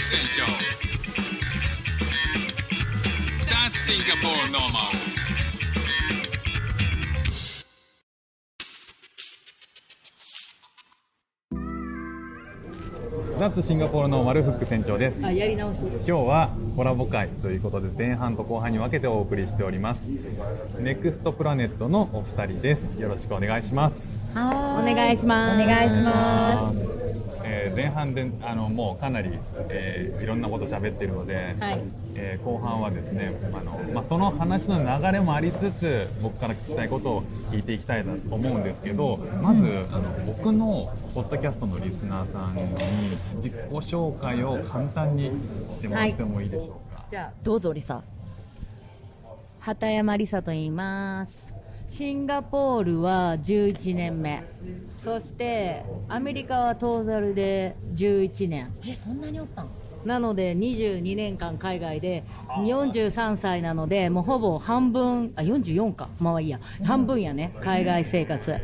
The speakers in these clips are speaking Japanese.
船長 That's Singapore normal. ザッツシンガポールの丸フック船長です。あやり直し今日はコラボ会ということで前半と後半に分けてお送りしております。ネクストプラネットのお二人です。よろしくお願いします。お願いします。お願いします。す、えー前半であのもうかなり、えーいろんなこと喋ってるので、はい。えー後半はですねあの、まあ、その話の流れもありつつ僕から聞きたいことを聞いていきたいなと思うんですけどまずあの僕のポッドキャストのリスナーさんに自己紹介を簡単にしてもらってもいいでしょうか、じゃあどうぞリサ。畑山梨沙と言いますシンガポールは11年目。そしてアメリカはトータルで11年。えそんなにおったん？なので22年間海外で43歳なのでもうほぼ半分あ44か。まあいいや。半分やね。海外生活。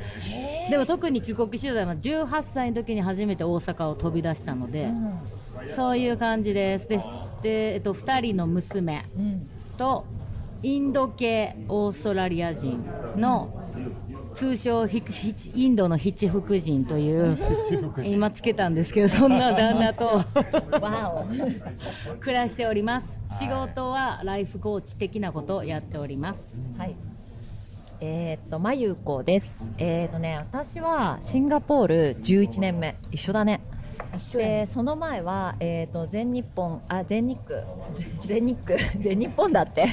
でも特に帰国取材は18歳の時に初めて大阪を飛び出したので、そういう感じです。でで、えっと、2人の娘うん。とインド系オーストラリア人の通称インドの七福神という今つけたんですけどそんな旦那と。わ暮らしております。仕事はライフコーチ的なことをやっております。おはい。えーっとまゆうこです。えーっとね私はシンガポール11年目。一緒だね。一でその前は、えー、と全日本あ全日空。全日空。全日本だって。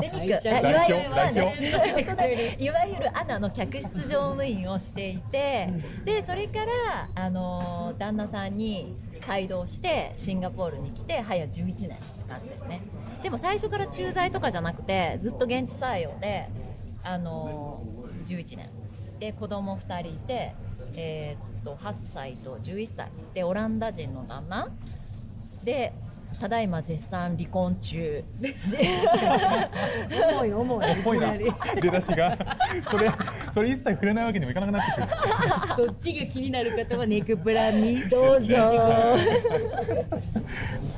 全日空。あいわゆる代表。本当だいわゆるアナの客室乗務員をしていてでそれからあの旦那さんに帯同してシンガポールに来て早11年って感じですね。でも最初から駐在とかじゃなくてずっと現地採用であの11年。で子供2人いて、えーっと8歳と11歳でオランダ人の旦那。でただいま絶賛離婚中。重い重い。っぽいな。出だしが。それそれ一切触れないわけにもいかなくなってくる。そっちが気になる方はネクプラに。どうぞ。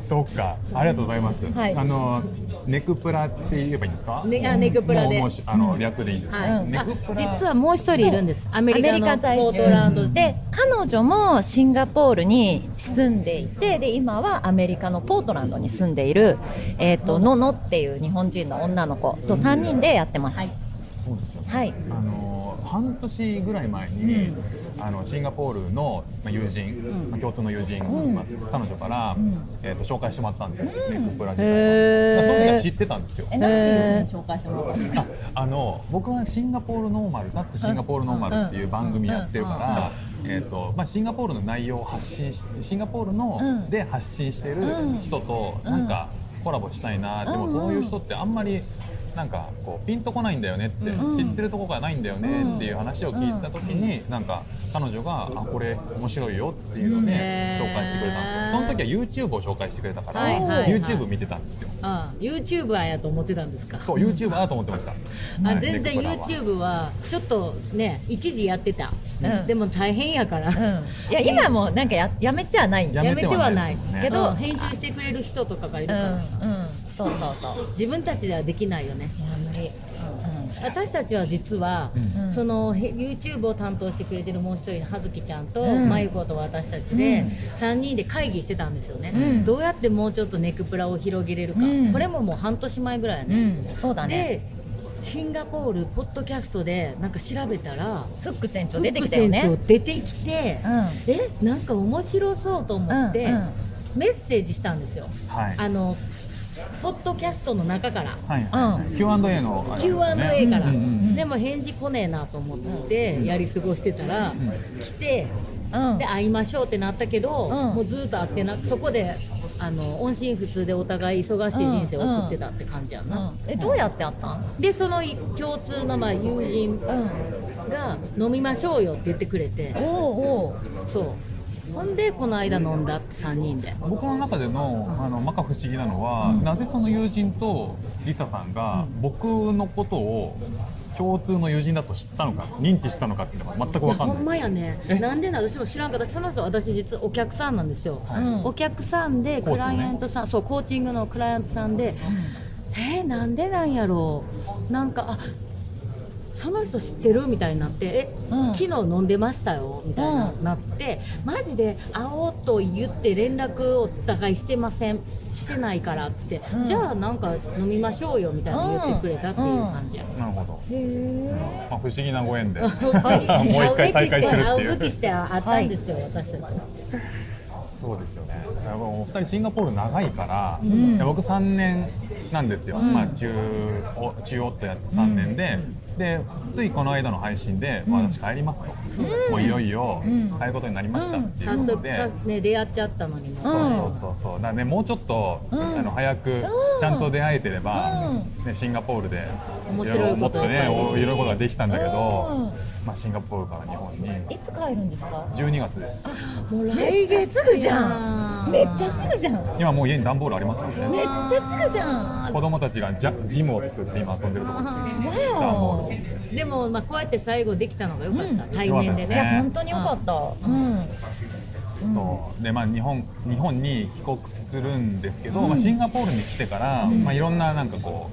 そうか。ありがとうございます、はい。あのネクプラって言えばいいんですか、ねあネクプラで。もうもうしあの略でいいんですか、はい、あネクプラ。実はもう一人いるんです。アメリカのポートランドで。彼女もシンガポールに住んでいてで今はアメリカのポートランドに住んでいる、えー、とノノっていう日本人の女の子と3人でやってます、はい。そうですよね。はい。あの半年ぐらい前に、あのシンガポールのまあ友人、まあ共通の友人、まあ、彼女から、えー、と紹介してもらったんですよ、ネクプラ自体へー。はその時は知ってたんですよ。えなんていうふうに紹介してもらったんですかああの僕はシンガポールノーマル「ザッツシンガポールノーマル」っていう番組やってるから、えーとまあ、シンガポールの内容を発信しシンガポールの、うん。で発信してる人となんかコラボしたいな、でもそういう人ってあんまりなんかこうピンとこないんだよねって、知ってるとこがないんだよねっていう話を聞いた時に、なんか彼女が「あこれ面白いよ」っていうので紹介してくれたんですよ。その時は YouTube を紹介してくれたから、はいはいはい。YouTube 見てたんですよ。あ YouTuber やと思ってたんですか？そう YouTuber だと思ってました。はい。あ全然 YouTube はちょっとね一時やってた、うん。でも大変やから、うん、いや今もなんかややめちゃないややめてはないけどうん。編集してくれる人とかがいるうんから、うんそうそうそう。自分たちではできないよね。いや無理、私たちは実は、うん。そのへ YouTube を担当してくれてるもう一人の葉月ちゃんと、うん。まゆこと私たちで、うん。3人で会議してたんですよね、うん。どうやってもうちょっとネクプラを広げれるか、うん。これももう半年前ぐらいやうね、んうん、そうだね。でシンガポールポッドキャストでなんか調べたらフック船長出てきたよね。フック船長出てきて、うん。えなんか面白そうと思って、うんうん。メッセージしたんですよ。はい。あのポッドキャストの中から。はいはいはい、Q&A のね。Q&A から、うんうんうんでも返事来ねえなと思ってやり過ごしてたら、来てうん。で会いましょうってなったけど、ん。もうずっと会ってなそこであの音信不通でお互い忙しい人生を送ってたって感じやんな、うん。えどうやって会ったん？でその共通のまあ友人が飲みましょうよって言ってくれて。おおおそうほんでこの間飲んだって3人で。僕の中でのあの摩訶不思議なのは、なぜその友人とリサさんが僕のことを共通の友人だと知ったのか認知したのかっていうのが全く分かんほない。んまやね。え？なんでな私も知らんかった。その人私実はお客さんなんですよ、お客さんでクライアントさん、そうコーチングのクライアントさんで、えー、なんでなんやろう。なんかあその人知ってるみたいになってえ、うん。昨日飲んでましたよみたいな、うんなってマジで会おうと言って連絡をお互いしてませんしてないからっつって、うん。じゃあなんか飲みましょうよみたいな言ってくれたっていう感じや、なるほど、へまあ、不思議なご縁で。もう会一回再会するって会いう。うべきして会ったんですよ、私たちそうですよね。お二人シンガポール長いから、ん。いや僕3年なんですよ、ん。まあ、中お中央とやって3年で、でついこの間の配信で、ん。私帰りますと、もういよいよん。帰ることになりましたっていう早ことで、速さ、ね、出会っちゃったのにもそうそうそうそう。だねもうちょっと、ん。あの早くちゃんと出会えてれば、ね、シンガポールで面白いもっとねいろいろことができたんだけど、うん。まあ、シンガポールから日本に。いつ帰るんですか？12月です。もうめっちゃすぐじゃん。めっちゃすぐじゃん。今もう家に段ボールありますからね。めっちゃすぐじゃん。子供たちがジャジムを作って今遊んでるところですよ。段ボールでも、まあ、こうやって最後できたのが良かった、うん。対面でね。ね。本当によかった。うん。そう。でまあ日本日本に帰国するんですけど、まあ、シンガポールに来てから、まあ、いろんななんかこ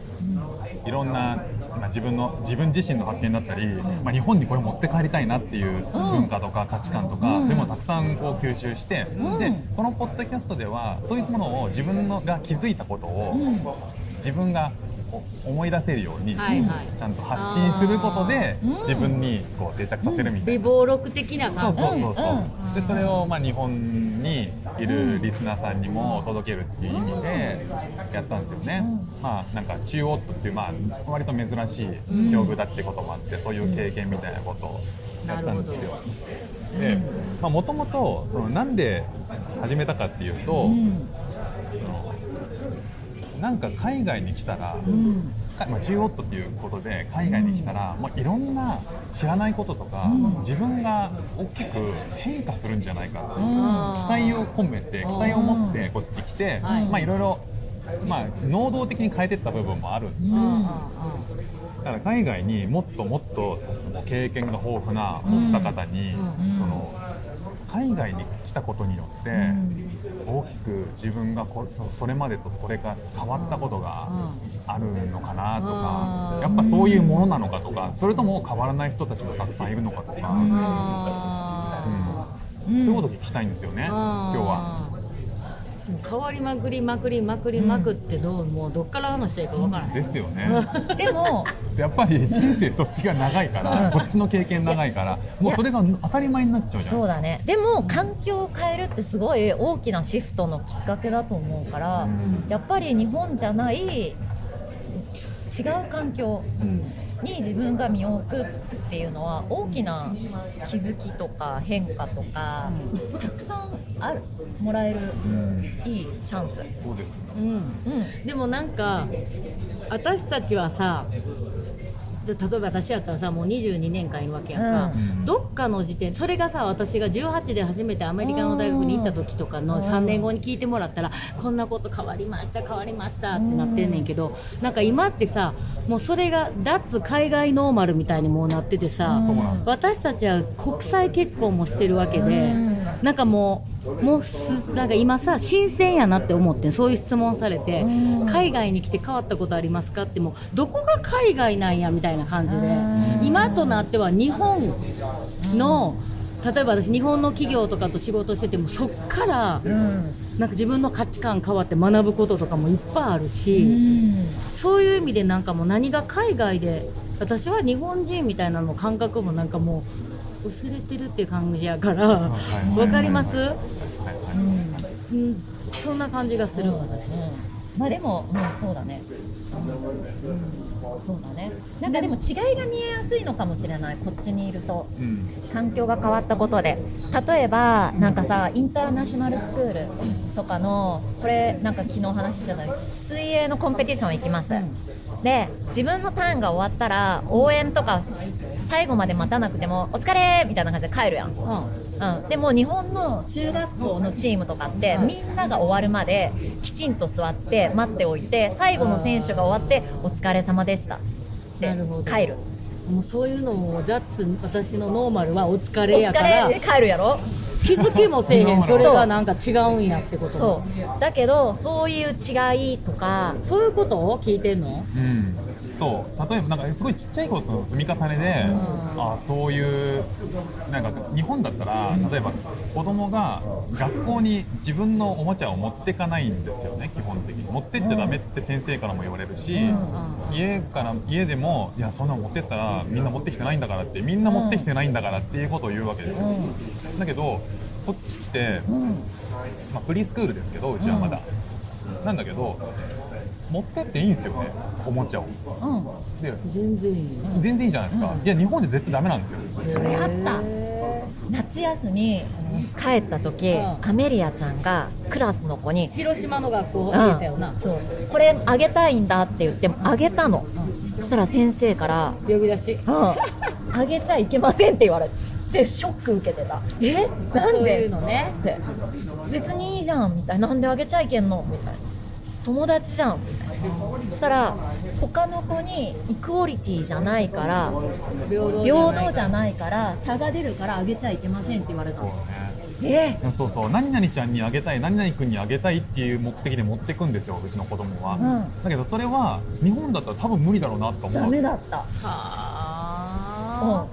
ういろんな、まあ、自分の自分自身の発見だったり、まあ、日本にこれ持って帰りたいなっていう文化とか価値観とか、そういうものをたくさんこう吸収して、でこのポッドキャストではそういうものを自分のが気づいたことを、自分が思い出せるように、はいはい。ちゃんと発信することでうん。自分にこう定着させるみたいな。微暴録的なそう感じ。そうそうそう、う。んでそれをまあ日本にいるリスナーさんにも届けるっていう意味でやったんですよね、まあなんか中央っていうまあ割と珍しい境遇だってこともあってそういう経験みたいなことをやったんですよ。でもともとそのなんで始めたかっていうと、うんなんか海外に来たら、うん。かまあ、中央っていうことで海外に来たら、まあ、いろんな知らないこととか、自分が大きく変化するんじゃないかうあー期待を込めて期待を持ってこっち来て、はいまあい。ろいろ、まあ、能動的に変えていった部分もあるんですよ、うん。だから海外にもっともっと経験が豊富なお二方に、その海外に来たことによって、大きく自分がこそそれまでとこれが変わったことがあるのかなとか、うん。やっぱそういうものなのかとかそれとも変わらない人たちもたくさんいるのかとか、あうん。そういうこと聞きたいんですよね、ー今日は。変わりまくりまくりまくりまくってどう、もうどっから話していいかわからない、ですよね。でもやっぱり人生そっちが長いから、こっちの経験長いから、もうそれが当たり前になっちゃうじゃないそうだね。でも環境を変えるってすごい大きなシフトのきっかけだと思うから、うん。やっぱり日本じゃない違う環境に自分が身を置くっていうのは大きな気づきとか変化とか、たくさんあるもらえるいいチャンス、そうですうん。うん。でもなんか私たちはさで例えば私やったらさもう22年間いるわけやんか、うん。どっかの時点それがさ私が18で初めてアメリカの大学に行った時とかの3年後に聞いてもらったらこんなこと変わりました変わりましたってなってんねんけどなんか今ってさもうそれが脱海外ノーマルみたいにもうなっててさ私たちは国際結婚もしてるわけでうんなんかもうもうすなんか今さ新鮮やなって思ってんそういう質問されて海外に来て変わったことありますかってもうどこが海外なんやみたいな感じで今となっては日本の例えば私日本の企業とかと仕事しててもそっからうん。なんか自分の価値観変わって学ぶこととかもいっぱいあるし、そういう意味でなんかもう何が海外で私は日本人みたいなの感覚もなんかもう薄れてるっていう感じやからわかります、そんな感じがする私、まあでも、うん、そうだね、うん、そうだね。なんかでも違いが見えやすいのかもしれないこっちにいると。うん。環境が変わったことで。例えばなんかさインターナショナルスクールとかのこれなんか昨日話してたの水泳のコンペティション行きます、で自分のターンが終わったら応援とかし最後まで待たなくてもお疲れみたいな感じで帰るやん。うん、でも日本の中学校のチームとかってみんなが終わるまできちんと座って待っておいて最後の選手が終わってお疲れ様でした。ってなるほど。帰る。もうそういうのもザッツ私のノーマルはお疲れおやから。疲れで帰るやろ気づきもせえへん。それがなんか違うんやってこと。そう。だけどそういう違いとか。そういうこと？を聞いてんの？うんそう。例えばなんかすごいちっちゃいことの積み重ねで、あそういうなんか日本だったら例えば子供が学校に自分のおもちゃを持ってかないんですよね基本的に。持ってっちゃダメって先生からも言われるし、家から家でもいやそんなの持ってったらみんな持ってきてないんだからってみんな持ってきてないんだからっていうことを言うわけですよ、だけどこっち来て、まあ、プリスクールですけどうちはまだ、なんだけど持ってっていいんですよねおもちゃを。で全然いい。よ全然いいじゃないですか、いや日本で絶対ダメなんですよ。それあった。夏休み帰った時うん。アメリアちゃんがクラスの子に広島の学校うん入れたよな。そう。これあげたいんだって言ってあげたの、そしたら先生から呼び出し「うん、あげちゃいけません」って言われてショック受けてた「え？なんそういで?」うのね。って。別にいいじゃんみたいな。なんであげちゃいけんの？みたいな。友達じゃん。みそしたら他の子にイクオリティじゃないから平等じゃ平ないから差が出るからあげちゃいけませんって言われたの。そうね。え？そうそう。何々ちゃんにあげたい何々君にあげたいっていう目的で持ってくんですようちの子供は、うん。だけどそれは日本だったら多分無理だろうなと思う。ダメだった、は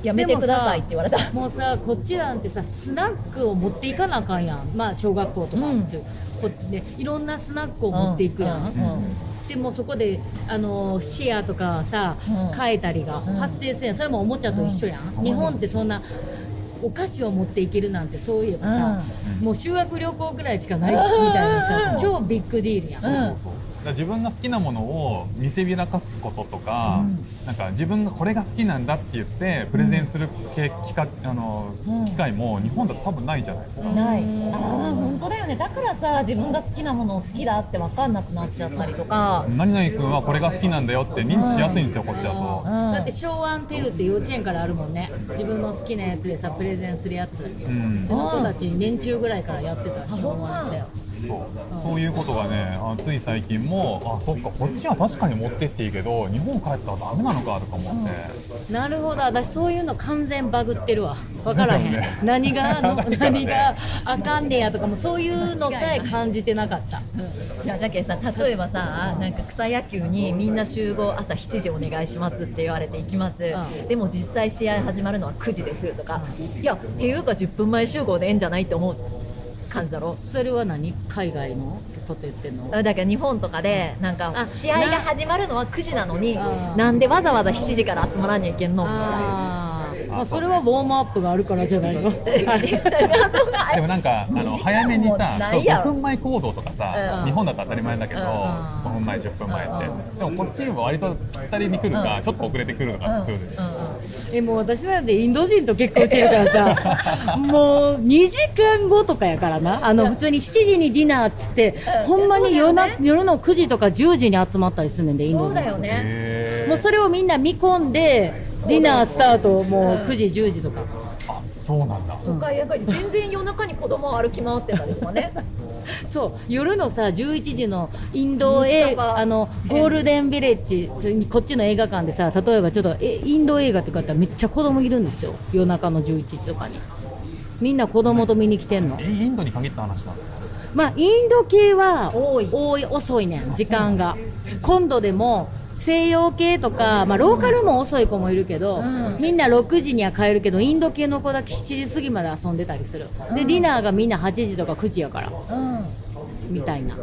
うん、やめてくださいって言われた。あもうさこっちなんてさスナックを持っていかなあかんやん。まあ小学校とか、うんこっちでいろんなスナックを持っていくやん、でもそこであのシェアとかさ、うん。変えたりが発生するやん。それもおもちゃと一緒やん、日本ってそんなお菓子を持っていけるなんてそういえばさ、もう修学旅行ぐらいしかないみたいなさ、超ビッグディールやん、自分が好きなものを見せびらかすこととか、なんか自分がこれが好きなんだって言ってプレゼンするけ機会あの、うん機会も日本だと多分ないじゃないですか、ない。ああ本当だよね。だからさ自分が好きなものを好きだって分かんなくなっちゃったりとか、何々君はこれが好きなんだよって認知しやすいんですよ、こっちだと、うん、だって昭和テルって幼稚園からあるもんね。自分の好きなやつでさプレゼンするやつ、ううんちの子たち年中ぐらいからやってた昭和テルそう。そういうことがねあつい最近もあそっかこっちは確かに持ってっていいけど日本帰ったらダメなのかとか思って、なるほど。私そういうの完全バグってるわ。分からへん、ね。何が の何があかんねやとかもそういうのさえ感じてなかった、いやだけどさ例えばさなんか草野球にみんな集合朝7時お願いしますって言われて行きます、うん。でも実際試合始まるのは9時ですとか、いやっていうか10分前集合でええんじゃないって思う感じだろ？それは何？海外の？こと言ってんの？だから日本とかでなんかあ試合が始まるのは9時なのになん。でわざわざ7時から集まらんにゃいけんの？みたいな。まあそれはウォームアップがあるからじゃないの？でもなんかあの 早めにさないやろ。5分前行動とかさ、うん。日本だと当たり前だけど、うん。5分前10分前って、でもこっちは割とぴったりに来るか、ちょっと遅れてくるとかってす。るでしょ、えもう私なんてインド人と結婚してるからさ。もう2時間後とかやからな。あの普通に7時にディナーっつってほんまに夜な、夜の9時とか10時に集まったりするねんでインド人そうだよねへもうそれをみんな見込んでディナースタートもう9時10時とか。あそうなんだ、とかやっぱり全然夜中に子供歩き回ってたりとかねそう夜のさ11時のインド映ムスタファあのゴールデンビレッジこっちの映画館でさ例えばちょっとえインド映画とかやったらめっちゃ子供いるんですよ。夜中の11時とかに。みんな子供と見に来てんの。えインドに限った話なんですか？まあインド系は多い。多い遅いねん。時間が。今度でも西洋系とか、まあ、ローカルも遅い子もいるけど、ん。みみんな6時には帰るけどインド系の子だけ7時過ぎまで遊んでたりする。でディナーがみんな8時とか9時やから。みたいな。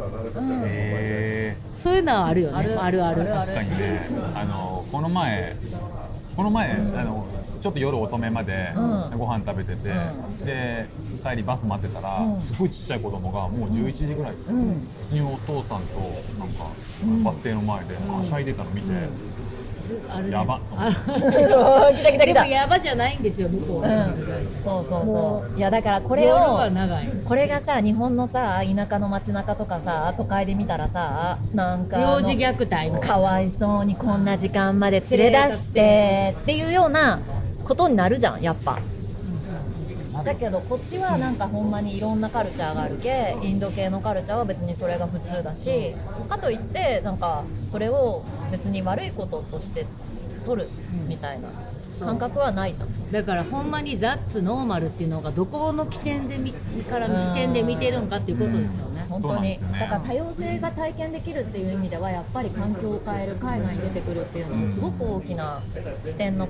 へそういうのはあるよね。ある。あるある。え確かにね。あのこの前この前、あのちょっと夜遅めまでうん。ご飯食べてて、で帰りバス待ってたら、うん。すごいちっちゃい子供がもう11時ぐらいですよ、うん。普通にお父さんとなんか、バス停の前ではしゃいでたの見て、やば。あ来た来た来た。でもやばじゃないんですよ向こうは、うん。そうそうもそう。いやだからこれ夜をは長い。これがさ日本のさ田舎の街中とかさ都会で見たらさなんか幼児虐待の。かわいそうにこんな時間まで連れ出してっていうようなことになるじゃんやっぱ。だけどこっちはなんかほんまにいろんなカルチャーがあるけインド系のカルチャーは別にそれが普通だしかといってなんかそれを別に悪いこととして取るみたいな感覚はないじゃん。だからほんまにザッツノーマルっていうのがどこの起点で見からの視点で見てるんかっていうことですよね。本当に、ね。だから多様性が体験できるっていう意味ではやっぱり環境を変える海外に出てくるっていうのはすごく大きな視点の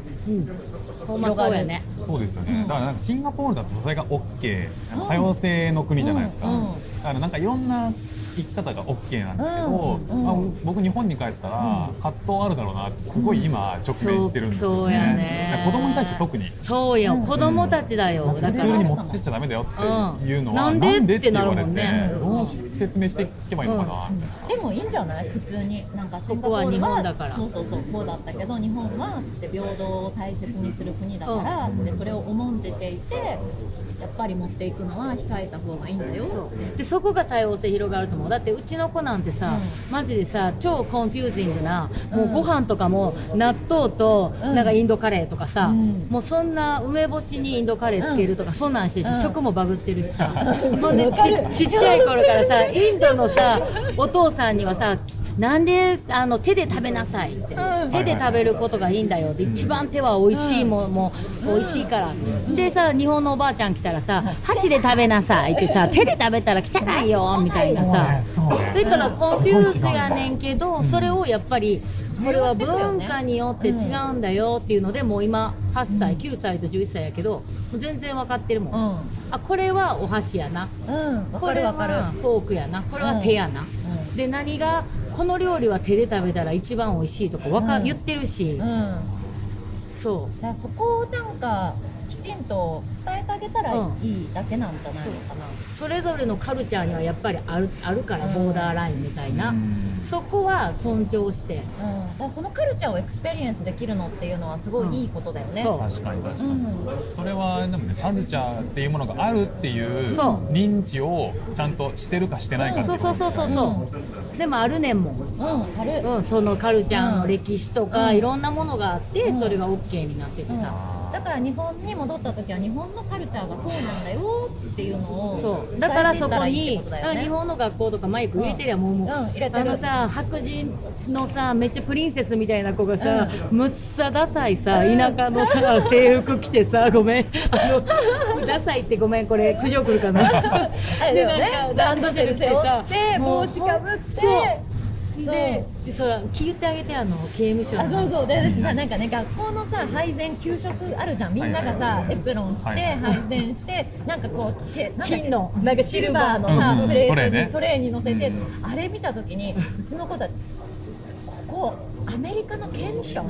ほん。まそうやね。そうですよね、だからなんかシンガポールだとそれが OK 多様性の国じゃないですか、うん。うん。だからなんかいろんな生き方が OK なんだけど、うんうんまあ僕日本に帰ったら葛藤あるだろうなってすごい今直面してるんですよね,、そうそうやね。子供に対して特に。そうよ、子供たちだよ。だから。持ってっちゃダメだよっていうのは、うん。なんでって言われてどう説明していけばいいのかなみたいな。でもいいんじゃない？普通になんかシンガポールここは日本だから。そうそうそうこうだったけど日本はって平等を大切にする国だから、でそれを重んじていてやっぱり持っていくのは控えた方がいいんだよ。でそこが多様性広がると思う。だってうちの子なんてさ、マジでさ超 confusing なもうご飯とかも納豆とうん。なんかインドカレーとかさ、うん。もうそんな梅干しにインドカレーつけるとか、そんなんしてるし、うん。食もバグってるしさ、そんでちちっちゃい頃からさインドのさ お父さんにはさなんであの手で食べなさいって、手で食べることがいいんだよで一番手は美味しいもん、もう美味しいから。でさ日本のおばあちゃん来たらさ箸で食べなさいってさ 手で食べたら汚いよみたいなさ。そだから confuse やねんけどそれをやっぱりこれは文化によって違うんだよっていうのでもう今8歳9歳と11歳やけど全然分かってるもん、うん。あこれはお箸やな。うん。わこれはフォークやな。これは手やな、で何がこの料理は手で食べたら一番美味しいとかわか、うん。言ってるし、うん。そだからそこをなんかきちんと伝えてあげたらいうんいだけなんじゃないのかな、うそれぞれのカルチャーにはやっぱりあるあるからうん。ボーダーラインみたいな、うん。そこは尊重して。うん、そのカルチャーを experience できるのっていうのはすごいいいことだよね、そう。確かに確かに、うん。それはでもねカルチャーっていうものがあるっていう認知をちゃんとしてるかしてないかってうそうそうそうそう、でもあるねんもん、うん、ある。うん、そのカルチャーうん。の歴史とか、うん。いろんなものがあって、それが OK になっててさ、だから日本に戻った時は日本のカルチャーがそうなんだよっていうのをそう。だからそこに、日本の学校とかマイク入れてりゃもう,、もううん入れてる。あのさ白人のさめっちゃプリンセスみたいな子がさ、むっさダサいさ田舎のさ 制服着てさごめん。あのダサいってごめんこれ苦情来るかな。あれだよね。でなんかランドセル着てさ帽子かぶってででそら聞いてあげてあの刑務所あのそうそう。で私さなんかね学校のさ配膳給食あるじゃん。みんながさエプロン着て配膳してなんかこう手金のなんかシルバーのさプレートにトレーに乗せてあれ見た時にうちの子たちここアメリカの刑務所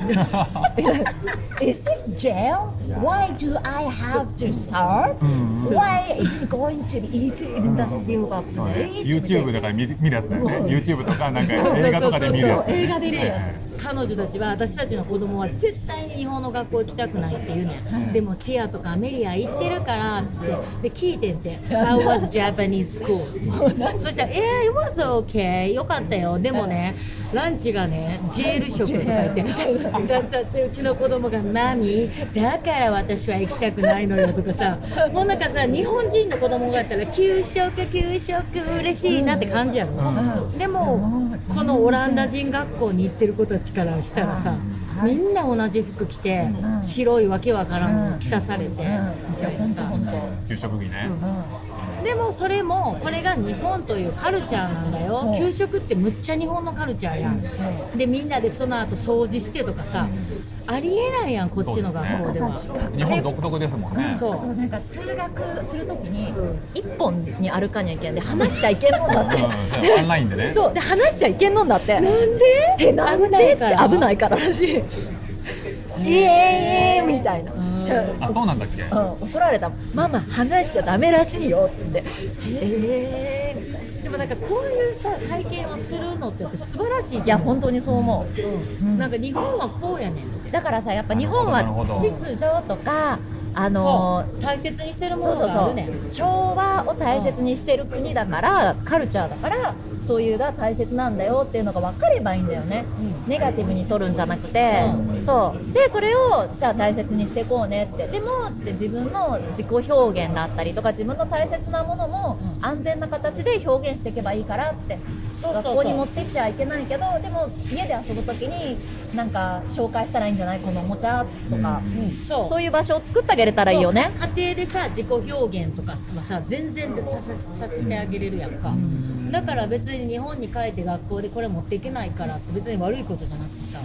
Is this jail? Why do I have to serve? Why is it going to be eaten in the silver そうね plate? YouTube だから見るやつだよね YouTube とかなんか映画とかで見るやつだよね映画で見るやつ彼女たちは私たちの子供は絶対に日本の学校行きたくないって言うねん、でもチアとかアメリア行ってるからっつってで聞いてんて「How was Japanese school? 」そしたら「えー、it was okay. よかったよ。でもねランチがねジェール食」とか言ってださってうちの子供が「マミだから私は行きたくないのよ」とかさ もうなんかさ日本人の子供がやったら「給食給食嬉しいな」って感じやろ、でもこのオランダ人学校に行ってる子たちからしたらさみんな同じ服着て白いわけわからんの着さされて。みたいなさ給食着ね、でもそれもこれが日本というカルチャーなんだよ。給食ってむっちゃ日本のカルチャーやん。でみんなでその後掃除してとかさありえないやんこっちの学校では。日本独特ですもんね。そう。なんか通学するときに一本に歩かにゃいけんで話しちゃいけんのんだって。うんオンラインでね。そう。で話しちゃいけんのんだって。なんで？えなんで？危ないからって危ないかららしい。ええーみたいな。あそうなんだっけ？あ、うん、怒られた。ママ話しちゃダメらしいよっつって。ええー。みたいなでもなんかこういうさ体験をするのって素晴らしいいや本当にそう思う。うん。なんか日本はこうやねんだからさやっぱ日本は秩序とかあの大切にしてるものがあるねん。調和を大切にしてる国だから、カルチャーだからそういうが大切なんだよっていうのが分かればいいんだよね、ネガティブに取るんじゃなくて、そう。でそれをじゃあ大切にしていこうねって。でもって自分の自己表現だったりとか自分の大切なものも安全な形で表現していけばいいからって学校に持ってっちゃいけないけどでも家で遊ぶ時になんか紹介したらいいんじゃない？このおもちゃとか、そう。そういう場所を作ってあげれたらいいよね。家庭でさ自己表現とかはさ全然でさささせてあげれるやんか、だから別に日本に帰って学校でこれ持っていけないからって別に悪いことじゃなくてさ、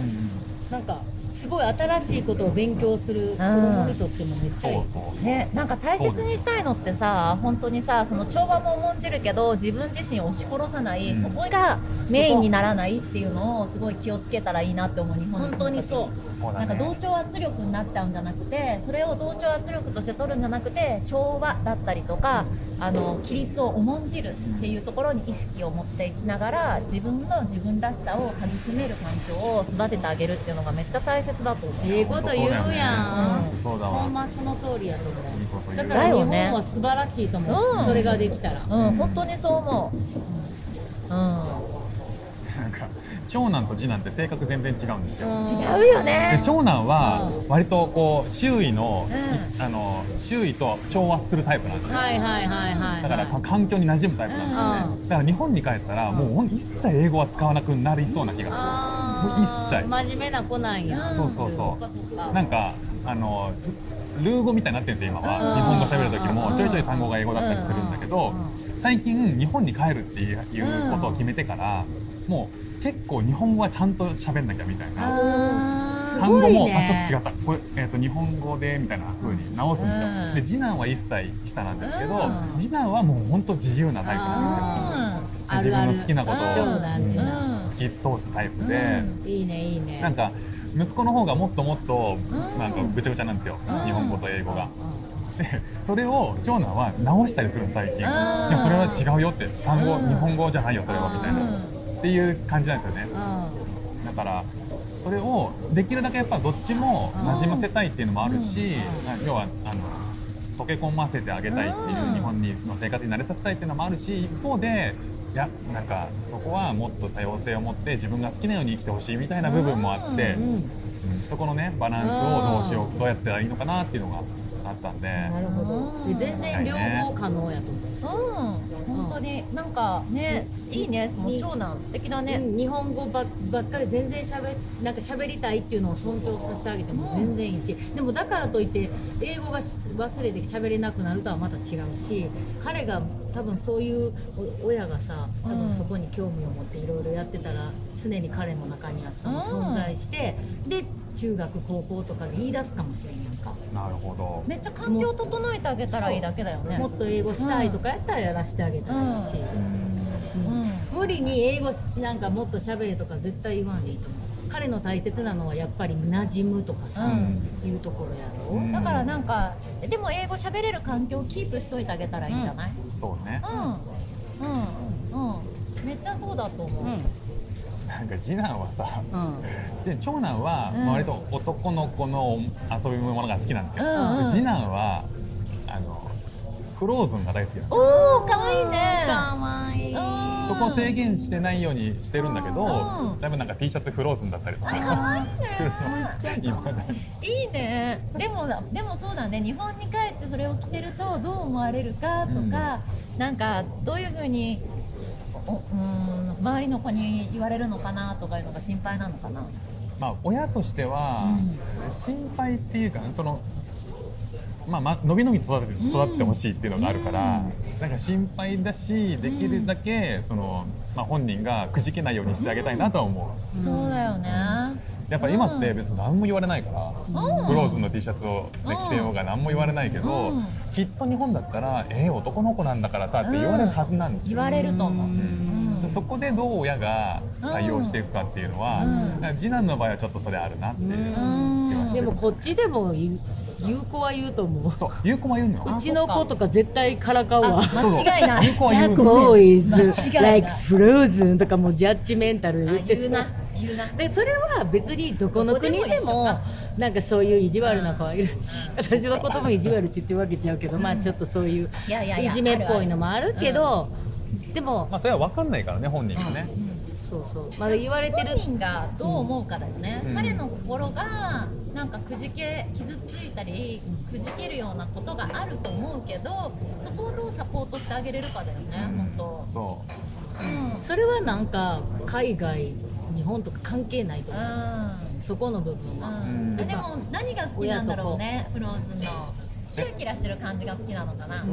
なんかすごい新しいことを勉強する子供にとってもめっちゃいい、ね、なんか大切にしたいのってさ本当にさその調和も重んじるけど自分自身を押し殺さない、そこがメインにならないっていうのをすごい気をつけたらいいなって思う日本に。本当にそう。ね。なんか同調圧力になっちゃうんじゃなくてそれを同調圧力として取るんじゃなくて調和だったりとかあの規律を重んじるっていうところに意識を持っていきながら自分の自分らしさを育める環境を育ててあげるっていうのがめっちゃ大切だと思う。ええこと言うやん、そうだわ。ほんまその通りやと思う。うだから日本は素晴らしいと思う、うん。それができたら、うん、本当にそう思う。うん、長男と次男って性格全然違うんですよ、違うよでね。長男は割とこう周囲の,、うあの周囲と調和するタイプなんですよ。はいはいはいはいだから環境に馴染むタイプなんですよね、だから日本に帰ったらもう一切英語は使わなくなりそうな気があー。もう一真面目な子なんや、するそうそう。そうなんかあのルー語みたいになってるんですよ今は。うん。日本語喋る時もちょいちょい単語が英語だったりするんだけど最近日本に帰るっていういうことを決めてからもう結構日本語はちゃんと喋んなきゃみたいな。単語も、ね。あちょっと違った。これ、えー、と日本語でみたいな風に直すんですよ、うん。で次男は1歳下なんですけど、うん。次男はもう本当自由なタイプなんですよ。あ自分の好きなことを突き通すタイプで、いいねいいね。なんか息子の方がもっともっとうん。なんかぐちゃぐちゃなんですよ、うん。日本語と英語が。でそれを長男は直したりするの最近。いん。やそれは違うよって。単語、うん日本語じゃないよそれはみたいな、うんっていう感じなんですよね。うだからそれをできるだけやっぱどっちも馴染ませたいっていうのもあるし、要はあの溶け込ませてあげたいっていう、うん。日本にの生活に慣れさせたいっていうのもあるし一方でいやなんかそこはもっと多様性を持って自分が好きなように生きてほしいみたいな部分もあって、んうんうん。そこのねバランスをどうしようどうやったらいいのかなっていうのがあったんで。なるほど。うん。全然両方可能やと思ううん、本当になんかね、いいね、その長男素敵だね。うん日本語ばばっかり全然しゃべなんか喋りたいっていうのを尊重させてあげても全然いいしでもだからといって英語がし忘れて喋れなくなるとはまた違うし彼が多分そういうお親がさ多分そこに興味を持っていろいろやってたら常に彼の中にはその存在してで中学高校とかで言い出すかもしれんやんか。なるほど。めっちゃ環境整えてあげたらいいだけだよね。もっと英語したいとかやったらやらせてあげたらいいし。うん、無理に英語なんかもっと喋れとか絶対言わんでいいと思う。彼の大切なのはやっぱり馴染むとかさ、うん。いうところやろ、うん。だからなんか、でも英語喋れる環境をキープしといてあげたらいいんじゃない？そうね。うん、うん、うん、めっちゃそうだと思う。なんか次男はさうん。で長男はうん。割と男の子の遊び物が好きなんですよ、うんうん次男はあのフローズンが大好きなのおお、可愛いね。かわいい。うん。そこを制限してないようにしてるんだけどうん。だいぶなんか T シャツフローズンだったりとか。作るの今ねいいね。でもでもそうだね。日本に帰ってそれを着てるとどう思われるかとか、なんかどういうふうにおうん周りの子に言われるのかなとかいうのが心配なのかな。まあ親としては心配っていうかそのまあまあ伸び伸びと育てて育ってほしいっていうのがあるから、なんか心配だしできるだけその、まあ、本人がくじけないようにしてあげたいなとは思う、そうだよねやっぱ今って別に何も言われないから、うん。ブローズの T シャツを、ね、着てようが何も言われないけど、うん。きっと日本だったら「えー、男の子なんだからさ」って言われるはずなんですよ、言われると思う、うん。でそこでどう親が対応していくかっていうのは、次男の場合はちょっとそれあるなっていう気はしてる。でもこっちでも言う言う子は言うと思う。そう。優子も言うのよ。うちの子とか絶対からかうわ。間違いない。優子は言う That の boys 間違いない。Likes frozen とかもうジャッジメンタルで言って言うでそれは別にどこの国でもなんかそういう意地悪な子はいるし私のことも意地悪って言ってるわけちゃうけどまあちょっとそういういじめっぽいのもあるけどでもまあそれは分かんないからね本人がね、そうそう。まだ言われてる。本人がどう思うかだよね、うん。彼の心がなんかくじけ傷ついたりくじけるようなことがあると思うけどそこをどうサポートしてあげれるかだよね、本当。そう。それはなんか海外日本とか関係ないと思う。そこの部分は、うん。でも何が好きなんだろうねフローズンのキラキラしてる感じが好きなのかな、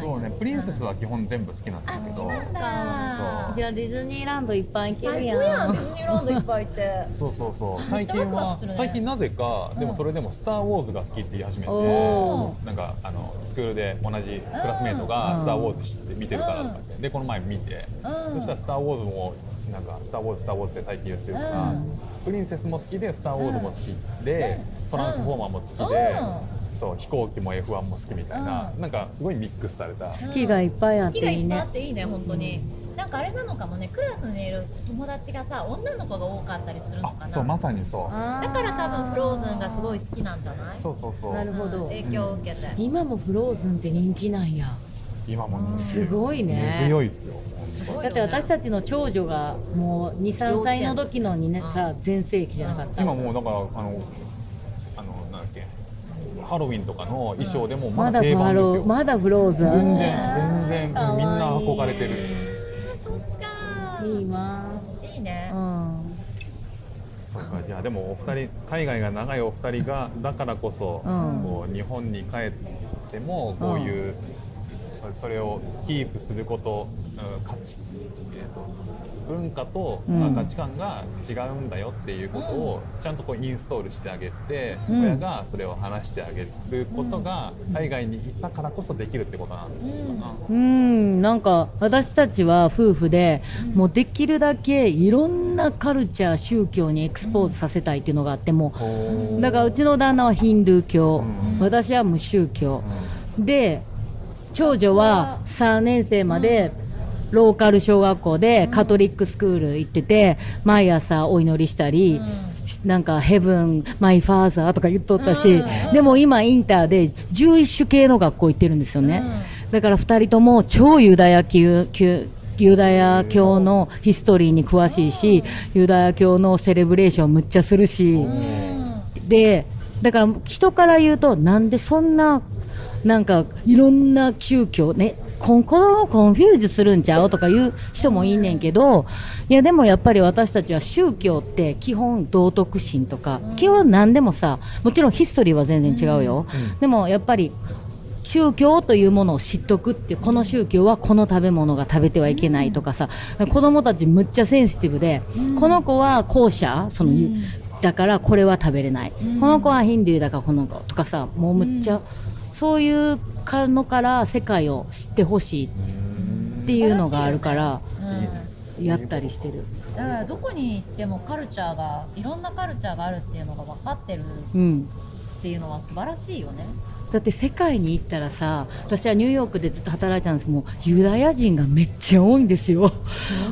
そうねプリンセスは基本全部好きなんですけどなんだ。そう。じゃあディズニーランドいっぱい行けるやん。最高やんディズニーランドいっぱい行って。そうそうそう。最近は最近なぜかでもそれでも「スター・ウォーズ」が好きって言い始めておなんかあのスクールで同じクラスメートが「スター・ウォーズ」知って見てるからとかってでこの前見てうん。そしたら「スター・ウォーズ」もなんか「スター・ウォーズ」「スター・ウォーズ」って最近言ってるからうん。プリンセスも好きで「スター・ウォーズ」も好きでトランスフォーマーも好きでうそう飛行機も F1 も好きみたいななんかすごいミックスされた。好きがいっぱいあっ好きがいっぱいあていいねっていいね本当に、なんかあれなのかもねクラスにいる友達がさ女の子が多かったりするのかな。あそうまさにそう。だだから多分フローズンがすごい好きなんじゃない？そうそうそう。なるほど。うん影響を受けて、今もフローズンって人気なんや。今も人気。すごいね。根強いっすよだって私たちの長女がもう23歳の時のにねさ全盛期じゃなかった。今もうだからあのハロウィンとかの衣装でもままだ定番ですよ。ーまだフローズ全ン然全然かわいい。みんな憧れてる。そっか。いいわ。いいね。うん。そうかじゃあでもお二人海外が長いお二人がだからこそ、うん。こう日本に帰ってもこういう、そそれをキープすること、うん価値、えーと文化と、うん。まあ価値観が違うんだよっていうことをちゃんとこうインストールしてあげて、うん。親がそれを話してあげることが海外に行ったからこそできるってことなのかな。うん。なんか私たちは夫婦でもうできるだけいろんなカルチャー宗教にエクスポーズさせたいっていうのがあってもほう。だからうちの旦那はヒンドゥー教、うん。私は無宗教、で長女は3年生までローカル小学校でカトリックスクール行ってて毎朝お祈りしたり、なんかヘブンマイファーザーとか言っとったし、でも今インターで11種系の学校行ってるんですよね、だから2人とも超ユダヤ教教ユダヤ教のヒストリーに詳しいし、ユダヤ教のセレブレーションむっちゃするし、でだから人から言うとなんでそんななんかいろんな宗教ねこ子供 confuse するんちゃうとか言う人もいんねんけどいやでもやっぱり私たちは宗教って基本道徳心とか、基本何でもさもちろん history は全然違うよ、でもやっぱり宗教というものを知っとくってこの宗教はこの食べ物が食べてはいけないとかさ、子供たちむっちゃセンシティブで、この子は後者その、だからこれは食べれない、この子はヒンドゥーだからこの子とかさもうむっちゃ、そういうのから世界を知ってほしいっていうのがあるから、やったりしてる。だからどこに行ってもカルチャーがいろんなカルチャーがあるっていうのが分かってるうんっていうのは素晴らしいよねだって世界に行ったらさ私はニューヨークでずっと働いてたんですけどもうユダヤ人がめっちゃ多いんですよ。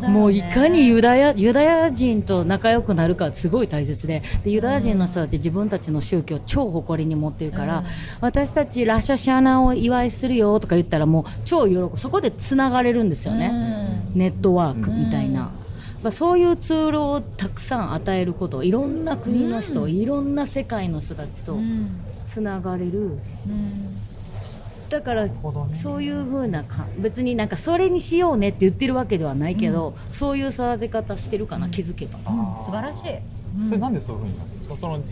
ね。もういかにユダヤユダヤ人と仲良くなるかすごい大切で。でユダヤ人の人だって自分たちの宗教を超誇りに持ってるから、私たちラシャシャナを祝いするよとか言ったらもう超喜ぶ。そこでつながれるんですよね、ネットワークみたいな。まあ、そういうツールをたくさん与えることいろんな国の人、いろんな世界の人たちとうんつながれる、うん。だからね。そういう風なか別になんかそれにしようねって言ってるわけではないけど、そういう育て方してるかな、気づけば。素晴らしい、それなんでそういうふうになるんですかその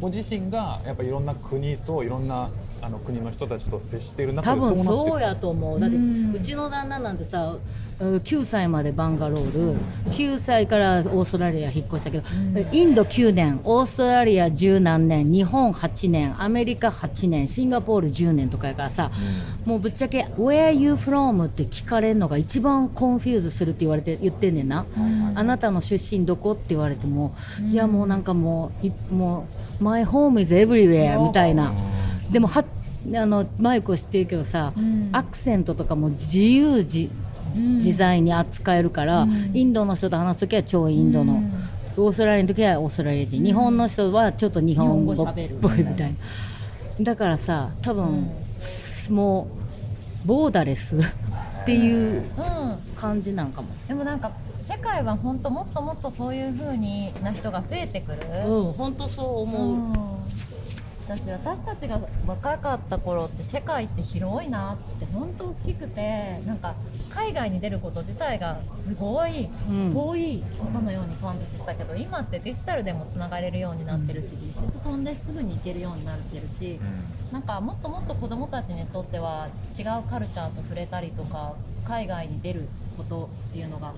ご自身がやっぱいろんな国といろんなあの国の人たちと接している中多で分そうなってやと思う。だってうちの旦那なんてさうん9歳までバンガロール9歳からオーストラリア引っ越したけど、インド9年オーストラリア10何年日本8年アメリカ8年シンガポール10年とかやからさ、もうぶっちゃけ「Where you from?」って聞かれるのが一番 confuse するって言われて言ってんねんな、あなたの出身どこって言われても、いやもうなんかもういもう「My home is everywhere」みたいな、でもはあのマイクを知ってるけどさ、アクセントとかも自由自,、自在に扱えるから、インドの人と話す時は超インドの、オーストラリアの時はオーストラリア人、日本の人はちょっと日本語っぽいみたいな、だからさ多分、もうボーダレス っていううん感じなんかも、でもなんか世界は本当もっともっとそういう風にな人が増えてくる、うん本当そう思う、うん私私たちが若かった頃って世界って広いなって本当大きくてなんか海外に出ること自体がすごいうん。遠いことのように感じてたけど、今ってデジタルでもつながれるようになってるし実質飛んですぐに行けるようになってるし、なんかもっともっと子どもたちにとっては違うカルチャーと触れたりとか海外に出ることっていうのが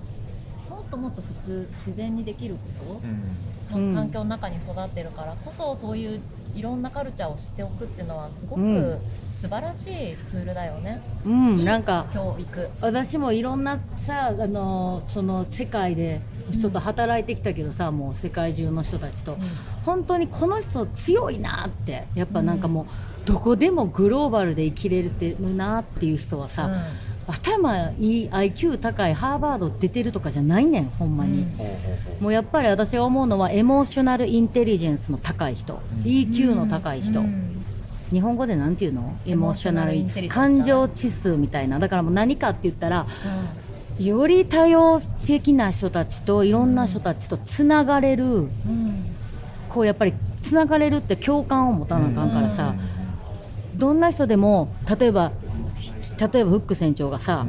もっともっと普通自然にできること、うん。うんの環境の中に育ってるからこそそういういろんなカルチャーを知っておくっていうのはすごうん。く素晴らしいツールだよね、うんなんか教育。私もいろんなさあのその世界で人と働いてきたけどさ、もう世界中の人たちと、本当にこの人強いなってやっぱなんかもう、どこでもグローバルで生きれるってるなっていう人はさ、頭いい IQ 高いハーバード出てるとかじゃないねんほんまに、ほうほうほうもうやっぱり私が思うのはエモーショナルインテリジェンスの高い人、EQ の高い人、うん。日本語でなんていうの？エモーショナル感情指数みたいな。だからもう何かって言ったらより多様的な人たちといろんな人たちとつながれる、うん。こうやっぱりつながれるって共感を持たなあかんからさ、どんな人でも例えばひ例えばフック船長がさ、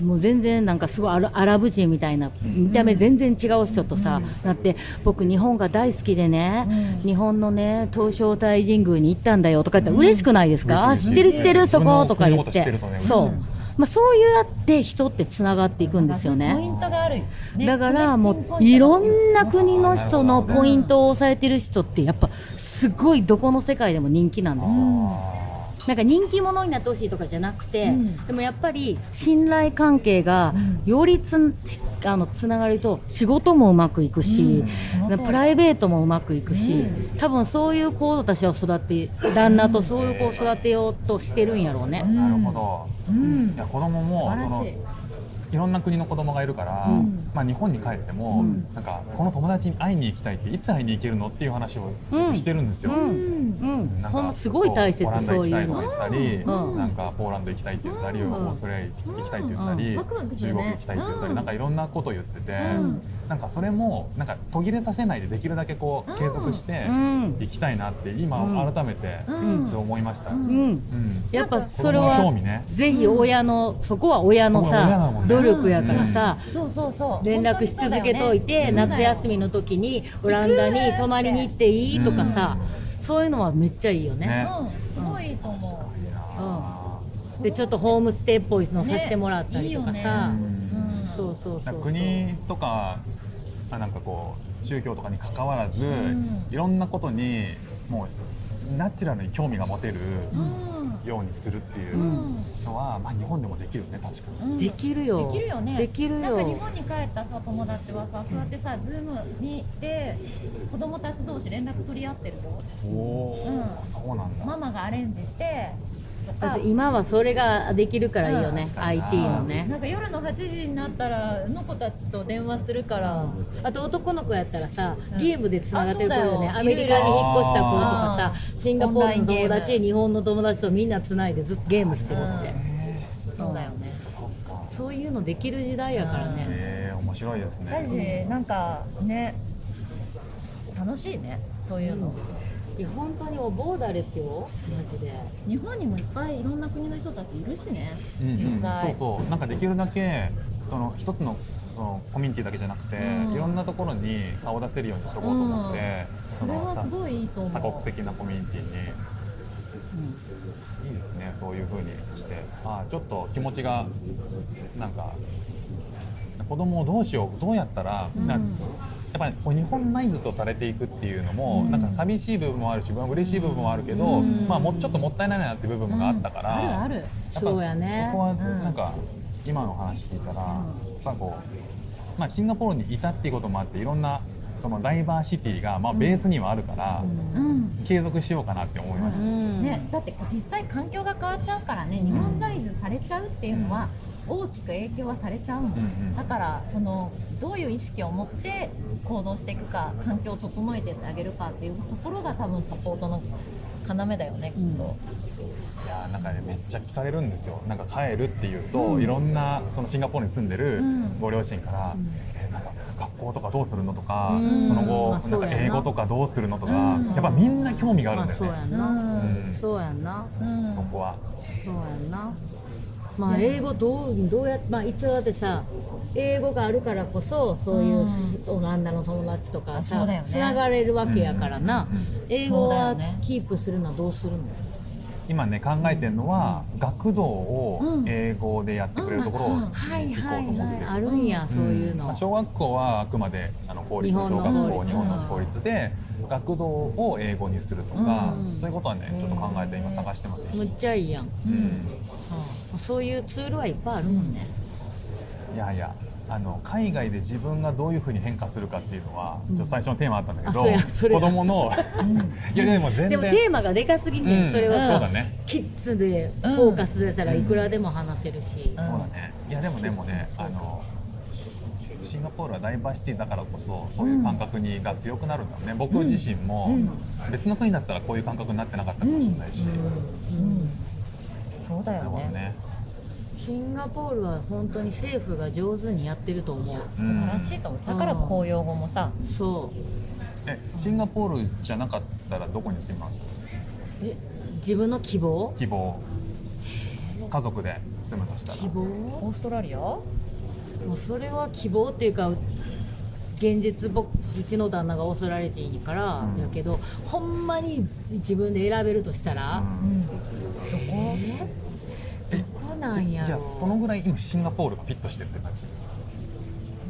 もう全然なんかすごいアラアラブ人みたいな見た目全然違う人とさ、なって僕日本が大好きでね、日本のね東照大神宮に行ったんだよとか言ったら嬉しくないですか、あ知ってる知ってるそこ？とか言って。そう、まあ、そうやって人ってつながっていくんですよポイねントがある、ね。だからもうい。ろんな国の人のポイントを押さえてる人ってやっぱすごいどこの世界でも人気なんですよ、なんか人気者になってほしいとかじゃなくて、うん。でもやっぱり信頼関係がよりつんつあのつながると仕事もうまくいくし、うん。プライベートもうまくいくし、多分そういう子たちを育て旦那とそういう子を育てようとしてるんやろうね。なるほど、うん。いや子供もそのいいろんな国の子供がいるから、まあ、日本に帰っても、なんかこの友達に会いに行きたいっていつ会いに行けるのっていう話をうん。してるんですよ、うん、うん、なんかすごい大切そそうういうオランダ行きたいとか言ったり、うん。なんかポーランド行きたいって言ったり、オーストラリア行きたいって言ったり、中国行きたいって言ったり、うん。なんかいろんなこと言ってて、んなんかそれもなんか途切れさせないでできるだけこう継続してうん。行きたいなって今改めてうん。そう思いました。うん、うん。やっぱそれは興味ね。ぜひ親のそこは親のそこは親ださね。努力やからさ、そうそうそう。連絡し続けといて、夏休みの時にオランダに泊まりに行っていいとかさ、そういうのはめっちゃいいよね。ね。うん。すごいいいと思う。いいなでちょっとホームステイっぽいのさせてもらったりとかさ、そうそうそうそう。国とかあなんかこう宗教とかに関わらず、んいろんなことにもうナチュラルに興味が持てるうんようにするっていううんのは、まあ、日本でもできるね確かに。うんできるよ。できるよねできるよ。なんか日本に帰ったさ友達はさそうやってさズームにで子供たち同士連絡取り合ってるよおお、うんそうなんだ。ママがアレンジして今はそれができるからいいよね、うん。IT のね。なんか夜の8時になったらあの子たちと電話するから、あと男の子やったらさ、うん。ゲームでつながってる子よね。うだよ。アメリカに引っ越した子とかあさシンガポールの友達ム日本の友達とみんなつないでずっとゲームしてるって、そうだよね。そっか。そういうのできる時代やからね、えー、面白いですだしね。なんかね楽しいね。そういうの、いや本当にもうボーダーですよ。マジで。日本にもいっぱいいろんな国の人たちいるしね、うんうん。実際。そうそう。なんかできるだけその一つのそのコミュニティだけじゃなくて、うん。いろんなところに顔を出せるようにしとこうと思って、それはのすごいいいと思う。多国籍なコミュニティに、いいですね。そういう風にして。あちょっと気持ちがなんか子供をどうしようどうやったら、なやっぱりこう日本ナイズとされていくっていうのも、なんか寂しい部分もあるし嬉しい部分もあるけど、まあ、もうちょっともったいないなっていう部分があったから、あるある。そうやね。そこはなんか今の話聞いたら、やっぱこう、まあ、シンガポールにいたっていうこともあっていろんなそのダイバーシティがまあベースにはあるから、うん。継続しようかなって思いました。うん。ね、だって実際環境が変わっちゃうからね日本サイズされちゃうっていうのは大きく影響はされちゃうの、ん。うんだからそのどういう意識を持って行動していくか環境を整えてあげるかっていうところが多分サポートの要だよねきっと、いやーなんかねめっちゃ聞かれるんですよ。なんか帰るっていうと、いろんなそのシンガポールに住んでるうん。ご両親から、えーなんか学校とかどうするの？とかうん。その後なんかまあそうやな。英語とかどうするの？とかやっぱみんな興味があるまあんだよね。そうやんな、うん。そうやんな。うんそこは。そうやんなまあ英語どうどうやまあ一応だってさ英語があるからこそそういうオランダの友達とかさつながれるわけやからな、英語はキープするのはどうするの？今ね考えてるのは学童を英語でやってくれるところを行こうとはいはい思ってるはい。あるんや、そういうの、まあ小学校はあくまであの公立の小学校日本の公立。で学童を英語にするとか、うん。そういうことはねちょっと考えて今探してますむっちゃいいやん、うん。うん。そういうツールはいっぱいあるもんね、いやいやあの海外で自分がどういうふうに変化するかっていうのは、ちょっと最初のテーマあったんだけどうやそれ子が供の いやでも全然。でもテーマがでかすぎんねん、うん。それはさ、そうだね。キッズでフォーカスでしたらいくらでも話せるし、そうだね。いやでもでもねあのシンガポールはダイバーシティだからこそそういう感覚にが強くなるんだろうね、僕自身も別の国だったらこういう感覚になってなかったかもしれないし、そうだよね。シンガポールは本当に政府が上手にやってると思う。素晴らしいと思う。だから公用語もさ。そう。えシンガポールじゃなかったらどこに住みます？え自分の希望？希望。家族で住むとしたら。希望？オーストラリア？もうそれは希望っていうか現実僕うちの旦那がオーストラリア人やから、うん。やけどほんまに自分で選べるとしたら、うん。どこえどこなんやろじゃあそのぐらい今シンガポールがフィットしてるって感じ？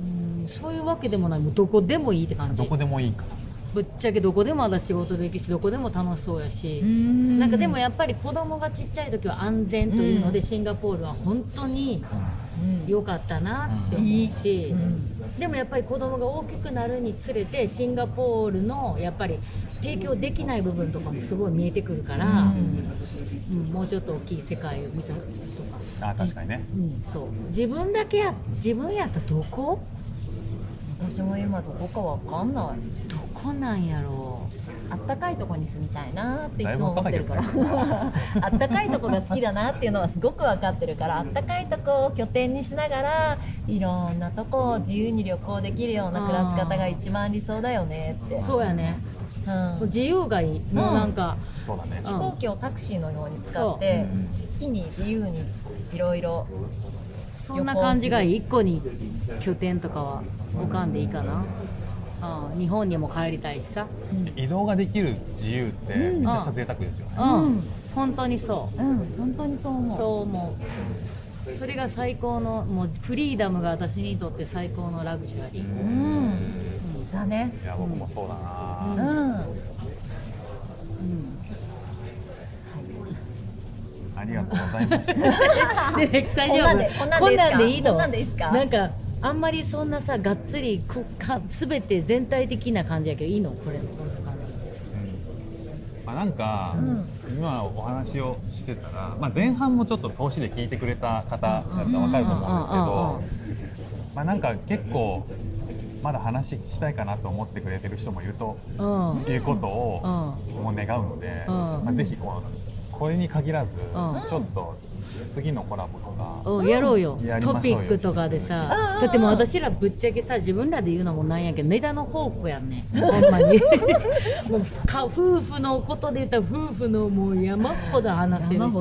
うんそういうわけでもない。もうどこでもいいって感じ。どこでもいいか。ぶっちゃけどこでも私仕事できるしどこでも楽しそうやし、ななんかでもやっぱり子供がちっちゃい時は安全というので、シンガポールは本当に良かったなって思うし、でもやっぱり子供が大きくなるにつれてシンガポールのやっぱり提供できない部分とかもすごい見えてくるから、うん。もうちょっと大きい世界を見たとか、あ確かにね。うん、そう。自分だけや自分やったらどこ？私も今どこかわかんない。どこなんやろあったかいとこに住みたいなっていつも思ってるから。あったかいとこが好きだなっていうのはすごく分かってるからあったかいとこを拠点にしながらいろんなとこを自由に旅行できるような暮らし方が一番理想だよねって。うそうやね。うん。自由がいいもうなんか、そうだね。うん。飛行機をタクシーのように使って好きに自由にいろいろそんな感じがいい一個に拠点とかは置かんでいいかな、うん、日本にも帰りたいしさ。移動ができる自由ってめちゃくちゃ贅沢ですよね、うん、本当にそう。うん。本当にそう思う。そう思う。それが最高のもうフリーダムが私にとって最高のラグジュアリー、うん。だね。いや僕もそうだうな、ん。ありがとうございました。で 大こんなんでこんなんでいいの？こんなんでいいですか？なんかあんまりそんなさがっつりくか全て全体的な感じやけどいいの？これのこんな感じ。まあ、なんか、今お話をしてたら、まあ、前半もちょっと投資で聞いてくれた方だったら分かると思うんですけど、まあ、なんか結構まだ話聞きたいかなと思ってくれてる人もいるとうん。いうことをうもう願うので、うん。まあ、ぜひこのこれに限らず、ん。ちょっと次のコラボとか、うん、やろうよ。トピックとかでさ。だってもう私らぶっちゃけさ自分らで言うのもなんやけどネタの宝庫やんね。ほんまに。もうか夫婦のことで言ったら夫婦のもう山ほど話せるし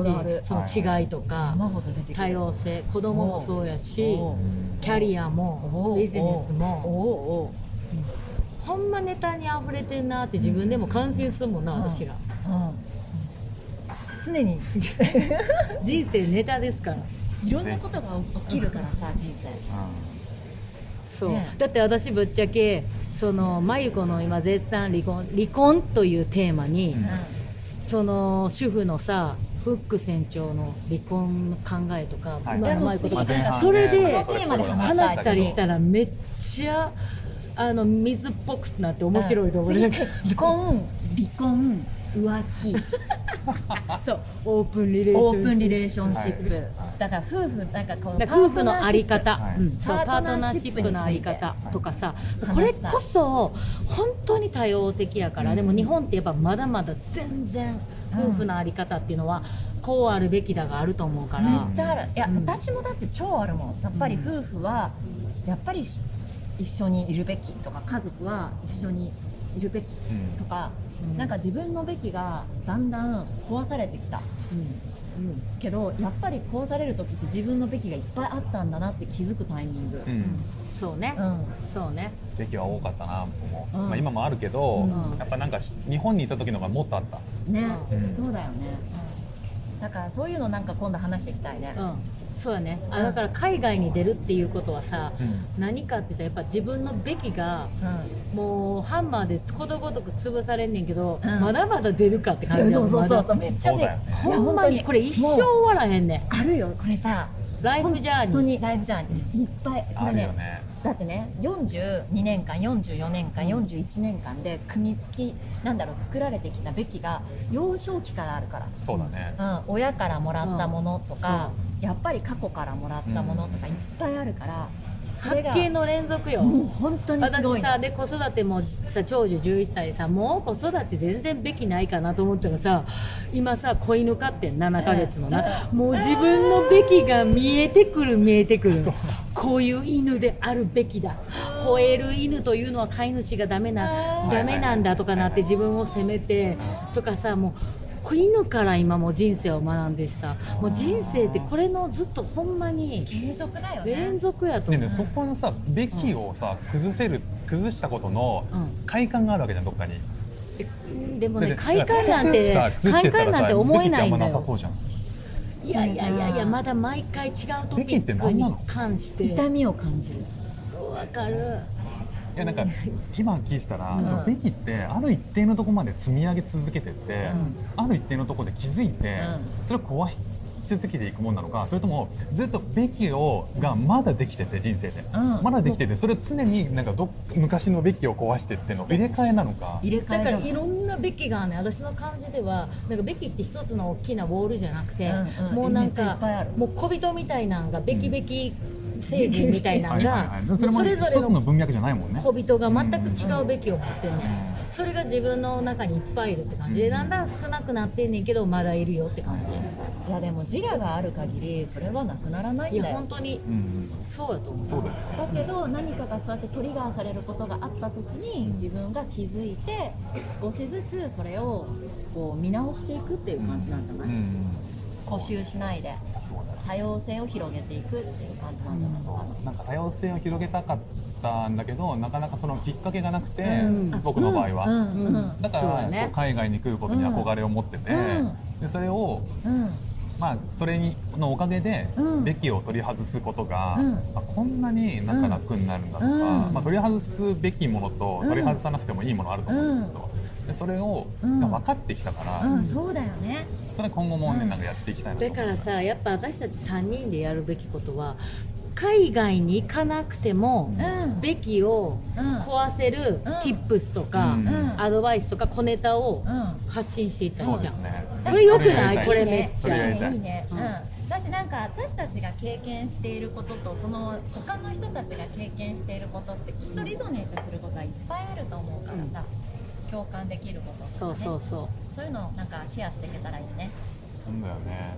その違いとか多様性子供もそうやしキャリアもビジネスも。ほんまネタに溢れてんなって自分でも感心するもんな私ら。うん常に。人生ネタですから。いろんなことが起きるからさ人生。そう、ね。だって私ぶっちゃけその真由子の今絶賛離婚離婚というテーマに、その主婦のさフック船長の離婚の考えとか、はい。今の真由子とか、ね。それで話話したりしたらめっちゃあの水っぽくなって面白いと思う、次 離婚離婚浮気。そう。オープンリレーションオープンリレーションシップ、だから夫婦なんかこの夫婦のあり方、はい。うん。そうパパートナーシップのあり方とかさ、はい。これこそ本当に多様的やから、でも日本ってやっぱまだまだ全然夫婦のあり方っていうのはこうあるべきだがあると思うから、めっちゃある。いや、私もだって超あるもん。やっぱり夫婦はやっぱりし一緒にいるべきとか家族は一緒にいるべきうんとか、うんなんか自分のべきがだんだん壊されてきた。うん。けどやっぱり壊される時って自分のべきがいっぱいあったんだなって気づくタイミング、うん。そうね、うん。そうね。べきは多かったな僕も、うん。まあ、今もあるけど、うん。やっぱなんかし日本にいた時の方がもっとあった。ね、うん。そうだよね、だからそういうのなんか今度話していきたいね、うんそうやね。あだから海外に出るっていうことはさ、う何かって言ったらやっぱ自分のべきがうもうハンマーでことごとく潰されんねんけど、うん。まだまだ出るかって感じそうんそうそうそうまめっちゃねねいやだほんまにこれ一生終わらへんねん。あるよこれさ。ライフジャーニー。本当にライブジャーニー。いっぱいこあれね。るよね。だってね42年間44年間、41年間で組み付きなんだろう作られてきたべきが幼少期からあるから。そうだね、うん、親からもらったものとか、うんやっぱり過去からもらったものとかいっぱいあるから、発見の連続よ、もう本当にすごい。の私さで子育てもさ長女11歳でさもう子育て全然べきないかなと思ったらさ今さ子犬飼ってん7ヶ月のな。もう自分のべきが見えてくる見えてくるこういう犬であるべきだ。吠える犬というのは飼い主がダメなダメなんだとかなって自分を責めてとかさもう子犬から今も人生を学んでしさもう人生ってこれのずっとほんまに継続だよね連続やと思うねねそこのさべきをさ崩せる崩したことの快感があるわけじゃんどっかにでもね快感なんて快感なんて思えないんだよいやいやいやいやまだ毎回違うトピべきに関して痛みを感じるわかるいやなんか今聞いてたら、そのべきってある一定のところまで積み上げ続けてって、ある一定のところで気づいて、うそれを壊し続けていくもんなのかそれともずっとべきをがまだできてて人生で、うん。まだできててそれを常になんかど昔のべきを壊してっての入れ替えなのか？入れ替だからいろんなべきがね私の感じではなんかべきって一つの大きなウォールじゃなくて、うんうん。もうなんかもう小人みたいなんがべきべき成人みたいなのがはいはいはい、それもそれぞれのの文脈じゃないもんね。小人が全く違うべきを持ってるの、それが自分の中にいっぱいいるって感じ。でだんだん少なくなってんねんけどまだいるよって感じ。いやでも自我がある限りそれはなくならないいやんだよ。本当にそうやと思う。だよね。だけど何かがそうやってトリガーされることがあった時に自分が気づいて少しずつそれをこう見直していくっていう感じなんじゃない、うんうん固執しないで。多様性を広げていくっていう感じなんじゃないかな、なんか多様性を広げたかったんだけどなかなかそのきっかけがなくて、ん。僕の場合は、だから、ね。海外に来ることに憧れを持ってて、うん。でそれをうん。まあそれにのおかげで、うん。べきを取り外すことが、うん。あこんなになんか楽になるんだとか、うん。まあ、取り外すべきものと取り外さなくてもいいものあると思うんだけど、でそれを、うん。が分かってきたから、うん、そうだよね。それ今後もね、うんなんかやっていきたいなとだからさやっぱ私たち3人でやるべきことは海外に行かなくても、うん。べきをうん。壊せるうん。tips とか、うん。アドバイスとか小ネタをうん。発信していったじゃん、これ良くない？そこれめっちゃ。いい。いね、ううん。ん私なん。か私たちが経験していることとその他の人たちが経験していることってきっとリゾネートすることがいっぱいあると思うからさ、共感できることとか、ね、そうそうそそういうのをなんかシェアしていけたらいいね。そうだよね、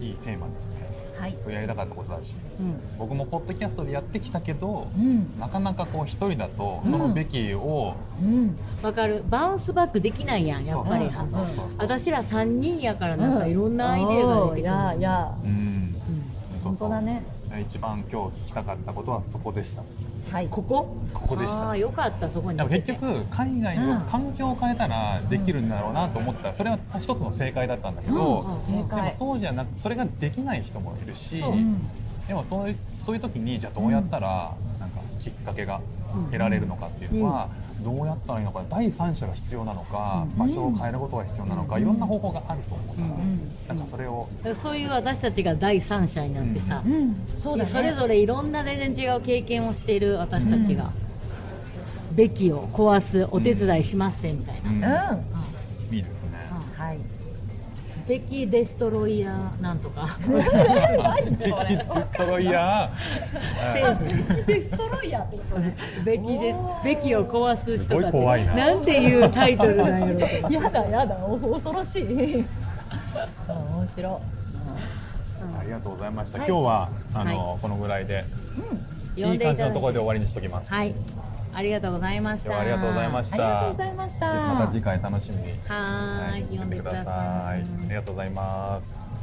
いいテーマですね。はい。やりたかったことだし。う、うん、僕もポッドキャストでやってきたけど、うん。なかなかこう一人だとそのべきを、うん。わかる。バウンスバックできないやんやっぱり。そうそうそう。そう私ら3人やからなんかいろんなアイデアが出てくる、いやいやうん。本当だねそう。そう一番今日聞きたかったことはそこでしたはい。ここ？ここでした。ああよかったそこに。でも結局海外うん。の環境を変えたらできるんだろうなと思った。らそれは一つの正解だったんだけど、うん。正解。でもそうじゃなくそれができない人もいるし、そう。でもそういうそういう時にじゃあどうやったらなんかきっかけが得られるのかっていうのは、どうやったらいいのか第三者が必要なのか、場所を変えることが必要なのか、いろんな方法があると思う。から、なんかそれを、そういう私たちが第三者になってさ、うん。そうだね。それぞれいろんな全然違う経験をしている私たちが、べきを壊すお手伝いしますせみたいな、うん。うん。いいですね。はいべきデストロイヤーなんとか。デストロイヤデストロイヤー。ってことねべきです。べきを壊す人すごたちい怖いななんていうタイトルなんやろやだやだお恐ろしい。面白ー、ありがとうございました。はい。今日はあの、はこのぐらいで、呼んいい感じのところで終わりにしときます。はいありがとうございましたありがとうございました。ありがとうございましたまた次回楽しみに。はーい、来てくだ読んでくださ。いありがとうございます。